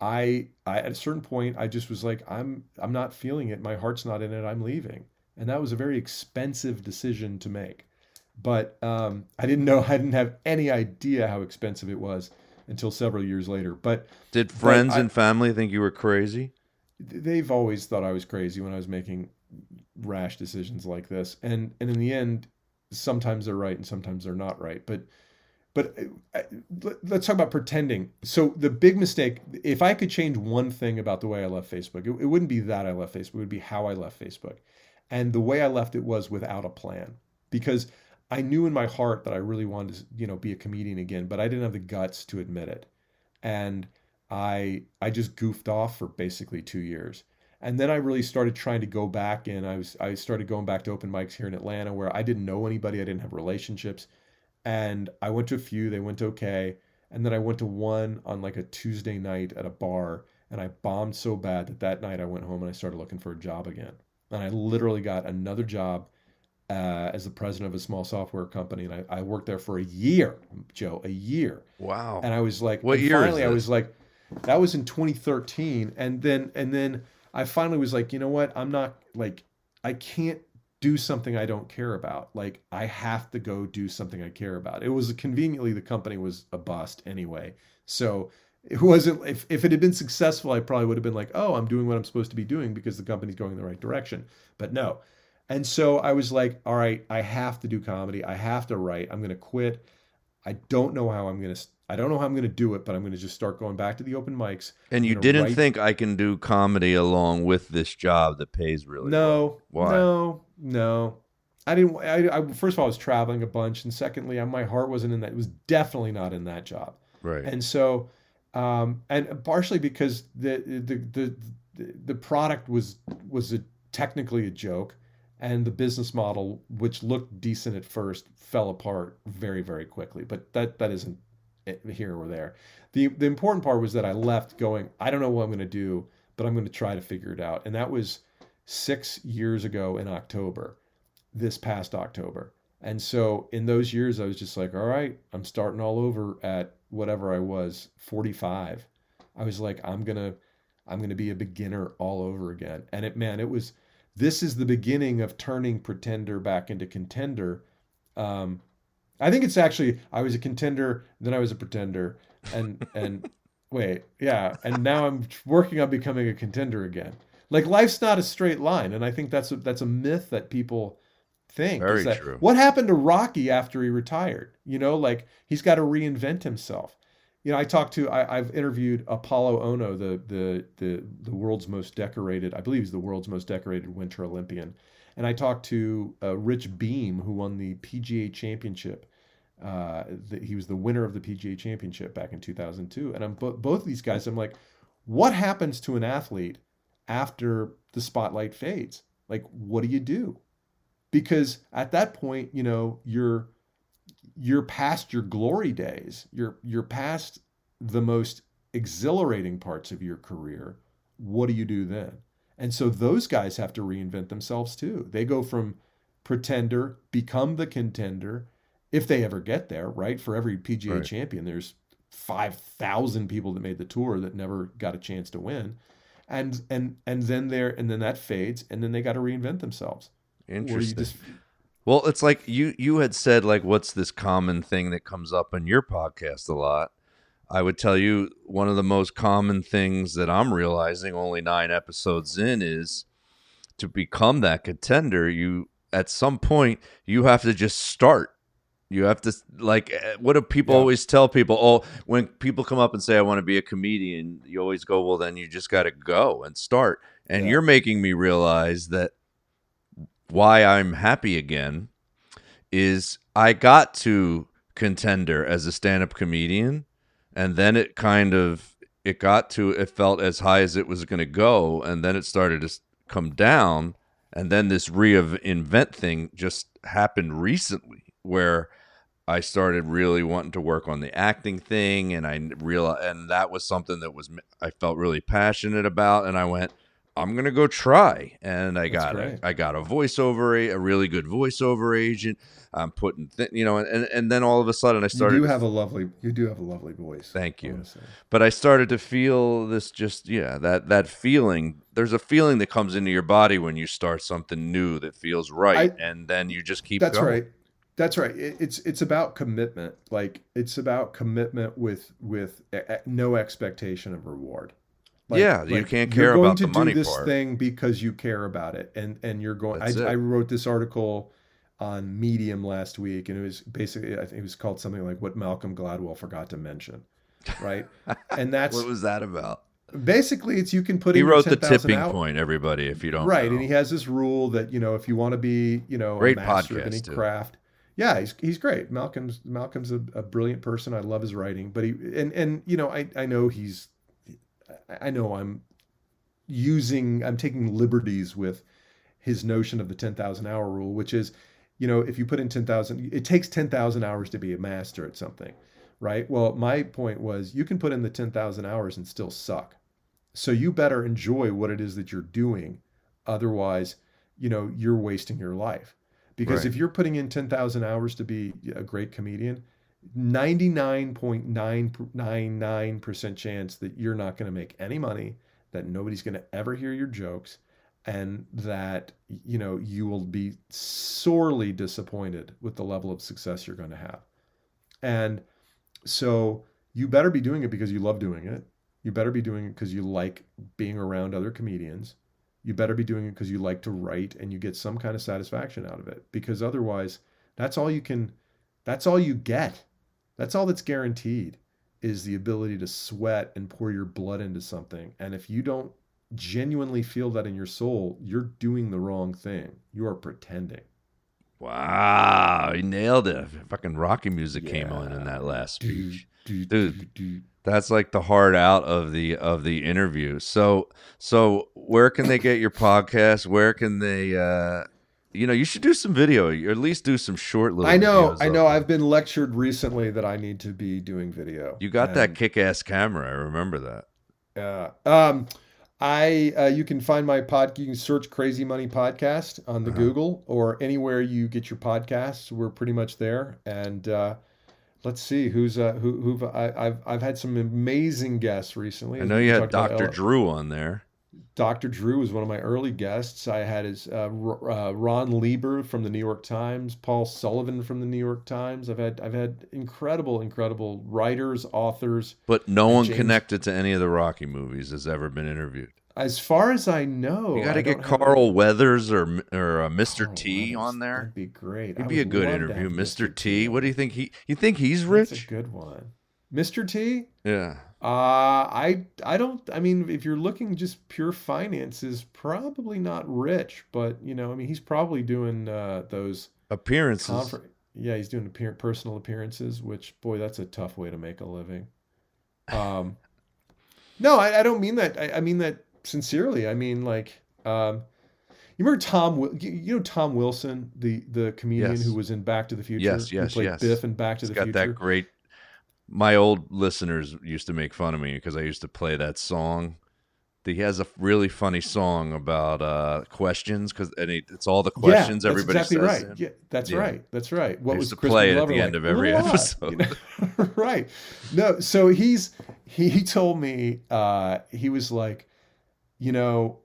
I, I at a certain point I just was like I'm I'm not feeling it. My heart's not in it. I'm leaving. And that was a very expensive decision to make. But um, I didn't know I didn't have any idea how expensive it was until several years later. But Did friends I- and family think you were crazy? Th- they've always thought I was crazy when I was making rash decisions like this. And and in the end, sometimes they're right and sometimes they're not right. But but uh, uh, let- let's talk about pretending. So the big mistake, if I could change one thing about the way I left Facebook, it, it wouldn't be that I left Facebook. It would be how I left Facebook, and the way I left it was without a plan. Because I knew in my heart that I really wanted to, you know, be a comedian again, but I didn't have the guts to admit it. And I I just goofed off for basically 2 years. And then I really started trying to go back and I was I started going back to open mics here in Atlanta where I didn't know anybody, I didn't have relationships. And I went to a few, they went okay. And then I went to one on like a Tuesday night at a bar and I bombed so bad that that night I went home and I started looking for a job again. And I literally got another job uh, as the president of a small software company, and I, I, worked there for a year, Joe, a year. Wow. And I was like, what year? Finally, I was like, that was in 2013, and then and then I finally was like, you know what? I'm not like I can't do something I don't care about. Like I have to go do something I care about. It was conveniently the company was a bust anyway, so it wasn't if, if it had been successful i probably would have been like oh i'm doing what i'm supposed to be doing because the company's going in the right direction but no and so i was like all right i have to do comedy i have to write i'm going to quit i don't know how i'm going to i don't know how i'm going to do it but i'm going to just start going back to the open mics and you didn't write. think i can do comedy along with this job that pays really no well. Why? no no I didn't. I, I, first of all, I was traveling a bunch, and secondly, my heart wasn't in that. It was definitely not in that job. Right. And so um, and partially because the, the the the product was was a, technically a joke, and the business model, which looked decent at first, fell apart very very quickly. But that that isn't here or there. the The important part was that I left going. I don't know what I'm going to do, but I'm going to try to figure it out. And that was six years ago in October, this past October. And so in those years, I was just like, all right, I'm starting all over at whatever I was, 45. I was like, I'm gonna, I'm gonna be a beginner all over again. And it, man, it was. This is the beginning of turning pretender back into contender. Um, I think it's actually I was a contender, then I was a pretender, and and wait, yeah, and now I'm working on becoming a contender again. Like life's not a straight line, and I think that's a, that's a myth that people think. Very that, true. What happened to Rocky after he retired? You know, like he's got to reinvent himself. You know, I talked to I, have interviewed Apolo Ohno, the the the the world's most decorated, I believe he's the world's most decorated Winter Olympian, and I talked to uh, Rich Beem, who won the PGA Championship. Uh, the, he was the winner of the PGA Championship back in 2002, and I'm both of these guys. I'm like, what happens to an athlete after the spotlight fades? Like, what do you do? because at that point, you know, you're you're past your glory days. You're you're past the most exhilarating parts of your career. What do you do then? And so those guys have to reinvent themselves too. They go from pretender, become the contender, if they ever get there, right? For every PGA right. champion, there's 5,000 people that made the tour that never got a chance to win. And and and then there and then that fades and then they got to reinvent themselves. Interesting. Just... Well, it's like you you had said like what's this common thing that comes up in your podcast a lot? I would tell you one of the most common things that I'm realizing only 9 episodes in is to become that contender, you at some point you have to just start. You have to like eh, what do people yeah. always tell people? Oh, when people come up and say I want to be a comedian, you always go, "Well, then you just got to go and start." And yeah. you're making me realize that why I'm happy again is I got to contender as a stand-up comedian and then it kind of it got to it felt as high as it was going to go and then it started to come down and then this reinvent thing just happened recently where I started really wanting to work on the acting thing and I realized and that was something that was I felt really passionate about and I went I'm gonna go try, and I got a, I got a voiceover, a, a really good voiceover agent. I'm putting, th- you know, and and then all of a sudden I started. You do have a lovely, you do have a lovely voice. Thank you. But I started to feel this, just yeah, that that feeling. There's a feeling that comes into your body when you start something new that feels right, I, and then you just keep. That's going. right. That's right. It, it's it's about commitment. Like it's about commitment with with no expectation of reward. Like, yeah, like you can't care about the money You're going to do this part. thing because you care about it, and and you're going. I, I, wrote this article on Medium last week, and it was basically I think it was called something like "What Malcolm Gladwell Forgot to Mention," right? and that's what was that about? Basically, it's you can put. He wrote 10, the tipping point. Everybody, if you don't, right, know. and he has this rule that you know if you want to be you know great a master podcast of any craft, Yeah, he's he's great. Malcolm's Malcolm's a, a brilliant person. I love his writing, but he and and you know I I know he's I know I'm using I'm taking liberties with his notion of the 10,000 hour rule, which is, you know, if you put in 10,000, it takes 10,000 hours to be a master at something, right? Well, my point was you can put in the 10,000 hours and still suck. So you better enjoy what it is that you're doing. Otherwise, you know, you're wasting your life. Because Right. if you're putting in 10,000 hours to be a great comedian, 99.999% chance that you're not going to make any money, that nobody's going to ever hear your jokes, and that you know you will be sorely disappointed with the level of success you're going to have. And so you better be doing it because you love doing it. You better be doing it because you like being around other comedians. You better be doing it because you like to write and you get some kind of satisfaction out of it. Because otherwise, that's all you can, that's all you get. That's all that's guaranteed is the ability to sweat and pour your blood into something. And if you don't genuinely feel that in your soul, you're doing the wrong thing. You are pretending. Wow, he nailed it. Fucking Rocky music came on in that last speech. dude, Dude. dude, dude. That's like the heart out of the of the interview. So so where can they get your podcast? Where can they uh you know, you should do some video, or at least do some short little I know, I know. I've been lectured recently that I need to be doing video. You got that kick ass camera, I remember that. Yeah. Um, I uh, you can find my pod. You can search Crazy Money Podcast on the Uh-huh. Google or anywhere you get your podcasts. We're pretty much there. And uh, let's see who's uh, who who I, I've I've had some amazing guests recently. I know you had Dr. Drew on there. Dr. Drew was one of my early guests. I had his uh, R- uh, Ron Lieber from the New York Times, Paul Sullivan from the New York Times. I've had I've had incredible, incredible writers, authors. But no one James- connected to any of the Rocky movies has ever been interviewed. As far as I know, you got Oh, to get have Carl Weathers or or uh, Mr. Carl T on there. That'd be great. It'd be a good interview, Mr. T. What do you think he? You think he's rich? That's a good one. Mr. T? Yeah. Uh, I I don't I mean if you're looking just pure finances, probably not rich, but you know, I mean he's probably doing uh those Appearances. confer- yeah, he's doing appear- personal appearances, which boy, that's a tough way to make a living. Um No, I, I don't mean that. I, I mean that sincerely. I mean like um you remember Tom you, know Tom Wilson, the the comedian Yes. who was in Back to the Future, Yes, yes, played yes. Biff in Back to He's the got Future. that great. My old listeners used to make fun of me because I used to play that song. He has a really funny song about uh, questions because and it, it's all the questions yeah, everybody exactly says. right. Yeah, that's Yeah. right. That's right. What was to play it at the like? end of every episode. You know? right. No, so he's he, he told me uh he was like, you know,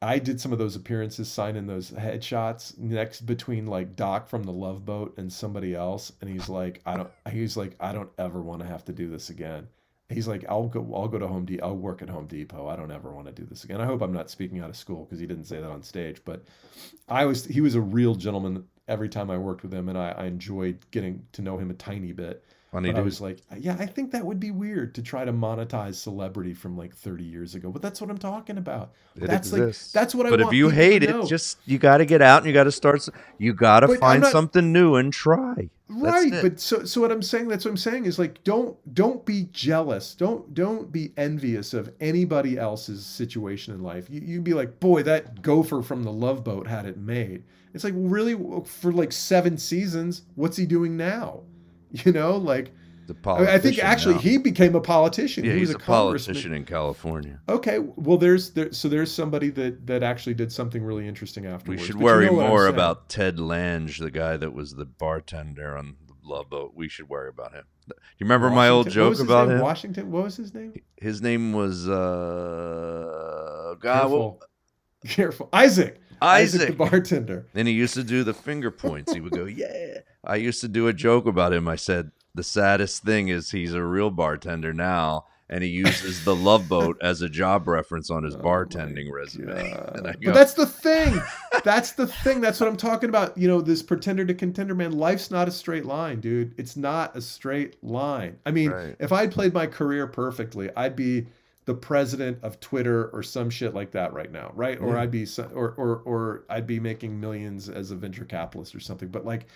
I did some of those appearances signing those headshots next between like Doc from the Love Boat and somebody else, and he's like, I don't. He's like, I don't ever want to have to do this again. He's like, I'll go. I'll go to Home Depot. I'll work at Home Depot. I don't ever want to do this again. I hope I'm not speaking out of school because he didn't say that on stage. But I was. He was a real gentleman. Every time I worked with him, and I, I enjoyed getting to know him a tiny bit. Funny But I was like, yeah, I think that would be weird to try to monetize celebrity from like 30 years ago. But that's what I'm talking about. It that's exists. like that's what I but if you hate it, just you got to get out and you got to start. You got to find not- something new and try. Right but so so what i'm saying that's what i'm saying is like don't don't be jealous don't don't be envious of anybody else's situation in life you, you'd be like boy that gopher from the love boat had it made it's like really for like seven seasons what's he doing now you know like The I, I think actually now. he became a politician yeah he was he's a, a politician in California. okay well there's there so there's somebody that that actually did something really interesting afterwards. We should But you worry know more about Ted Lange, the guy that was the bartender on the Love Boat. We should worry about him. You remember my old Washington- joke about name? him? washington what was his name His name was uh, God, Careful. Careful. Isaac. Isaac. the bartender. And he used to do the finger points. He would go, "Yeah." I used to do a joke about him. I said, "The saddest thing is he's a real bartender now, and he uses the Love Boat as a job reference on his Oh bartending resume." Go, But that's the thing. That's the thing. That's what I'm talking about. You know, this pretender to contender man. Life's not a straight line, dude. It's not a straight line. I mean, Right. if I'd played my career perfectly, I'd be the president of Twitter or some shit like that right now, right? Or I'd be or or or I'd be making millions as a venture capitalist or something. But like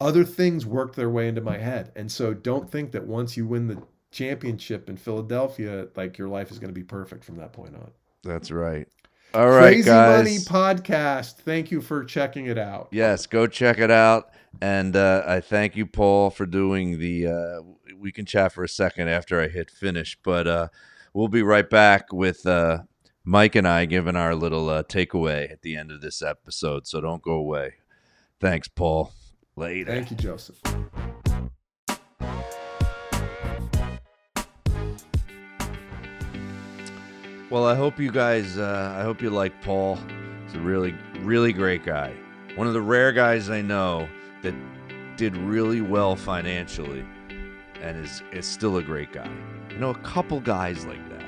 other things worked their way into my head. And so don't think that once you win the championship in Philadelphia, like your life is going to be perfect from that point on. That's right. All right, Crazy guys. Money Podcast. Thank you for checking it out. Yes, go check it out. And uh, I thank you, Paul, for doing the. Uh, we can chat for a second after I hit finish, but uh, we'll be right back with uh, Mike and I giving our little uh, takeaway at the end of this episode. So don't go away. Thanks, Paul. Later. Thank you, Joseph. Well, I hope you guys. Uh, I hope you like Paul. He's a really, really great guy. One of the rare guys I know that did really well financially, and is is still a great guy. Know, a couple guys like that.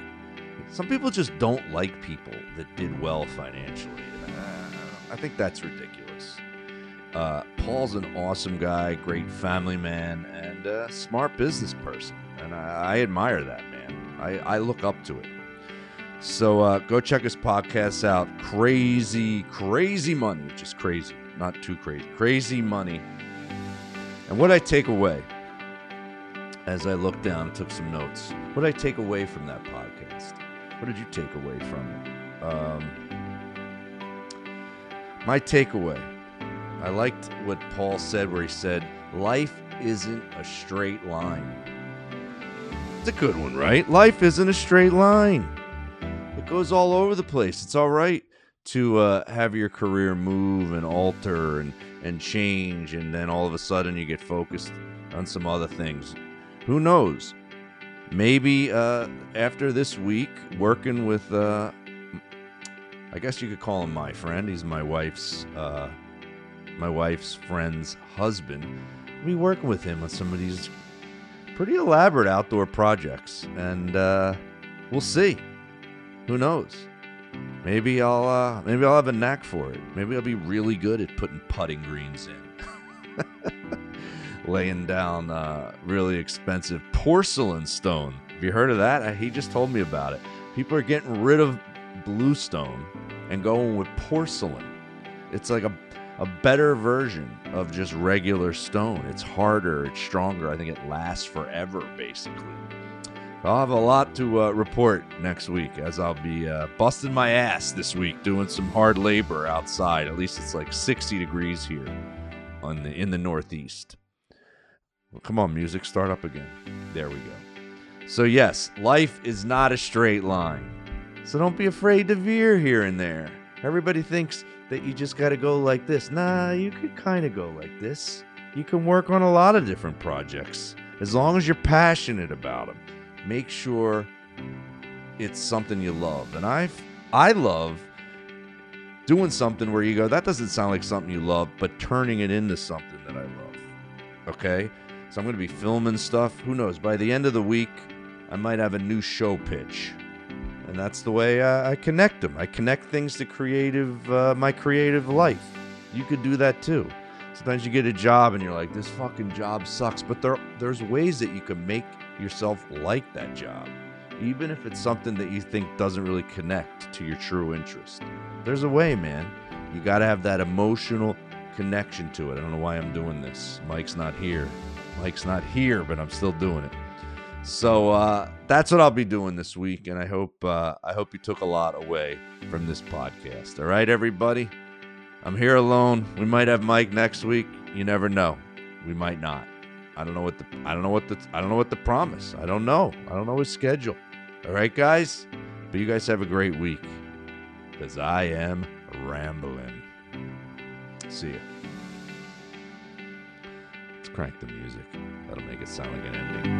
Some people just don't like people that did well financially. I think that's ridiculous. Uh, Paul's an awesome guy, great family man, and a smart business person, and I, I admire that man. I, I look up to it. So uh, go check his podcast out. Crazy, crazy money, which is crazy, not too crazy. Crazy money. And what I take away as I looked down and took some notes, what did I take away from that podcast? What did you take away from it? Um, my takeaway, I liked what Paul said, where he said, Life isn't a straight line. It's a good one, right? Life isn't a straight line it goes all over the place. It's all right to uh, have your career move and alter and, and change, and then all of a sudden you get focused on some other things. Who knows? Maybe uh, after this week, working with, uh, I guess you could call him my friend. He's my wife's, uh, my wife's friend's husband. Be working with him on some of these pretty elaborate outdoor projects, and uh, we'll see. Who knows? Maybe I'll uh, maybe I'll have a knack for it. Maybe I'll be really good at putting putting greens in, laying down uh, really expensive porcelain stone. Have you heard of that? Uh, He just told me about it. People are getting rid of bluestone and going with porcelain. It's like a a better version of just regular stone. It's harder, it's stronger. I think it lasts forever, basically. I'll have a lot to uh, report next week as I'll be uh, busting my ass this week doing some hard labor outside. At least it's like 60 degrees here on the in the Northeast. Well, come on, music, start up again. There we go. So yes, life is not a straight line. So don't be afraid to veer here and there. Everybody thinks that you just got to go like this. Nah, you could kind of go like this. You can work on a lot of different projects as long as you're passionate about them make sure it's something you love. And I I love doing something where you go, that doesn't sound like something you love, but turning it into something that I love. Okay? So I'm going to be filming stuff. Who knows? By the end of the week, I might have a new show pitch. And that's the way I, I connect them. I connect things to creative, uh, my creative life. You could do that too. Sometimes you get a job and you're like, this fucking job sucks. But there, there's ways that you can make yourself like that job, even if it's something that you think doesn't really connect to your true interest. There's a way, man. You got to have that emotional connection to it. I don't know why I'm doing this. Mike's not here. Mike's not here, but I'm still doing it. So uh, that's what I'll be doing this week, and I hope uh, I hope you took a lot away from this podcast. All right, everybody. I'm here alone. We might have Mike next week. You never know. We might not. I don't know what the I don't know what the I don't know what the promise. I don't know. I don't know his schedule. All right, guys. But you guys have a great week. Cause I am rambling. See ya. Crank the music. That'll make it sound like an ending.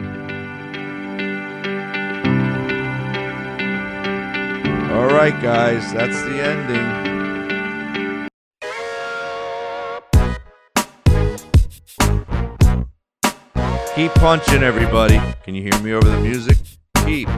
All right, guys. That's the ending. Keep punching, everybody. Can you hear me over the music? Keep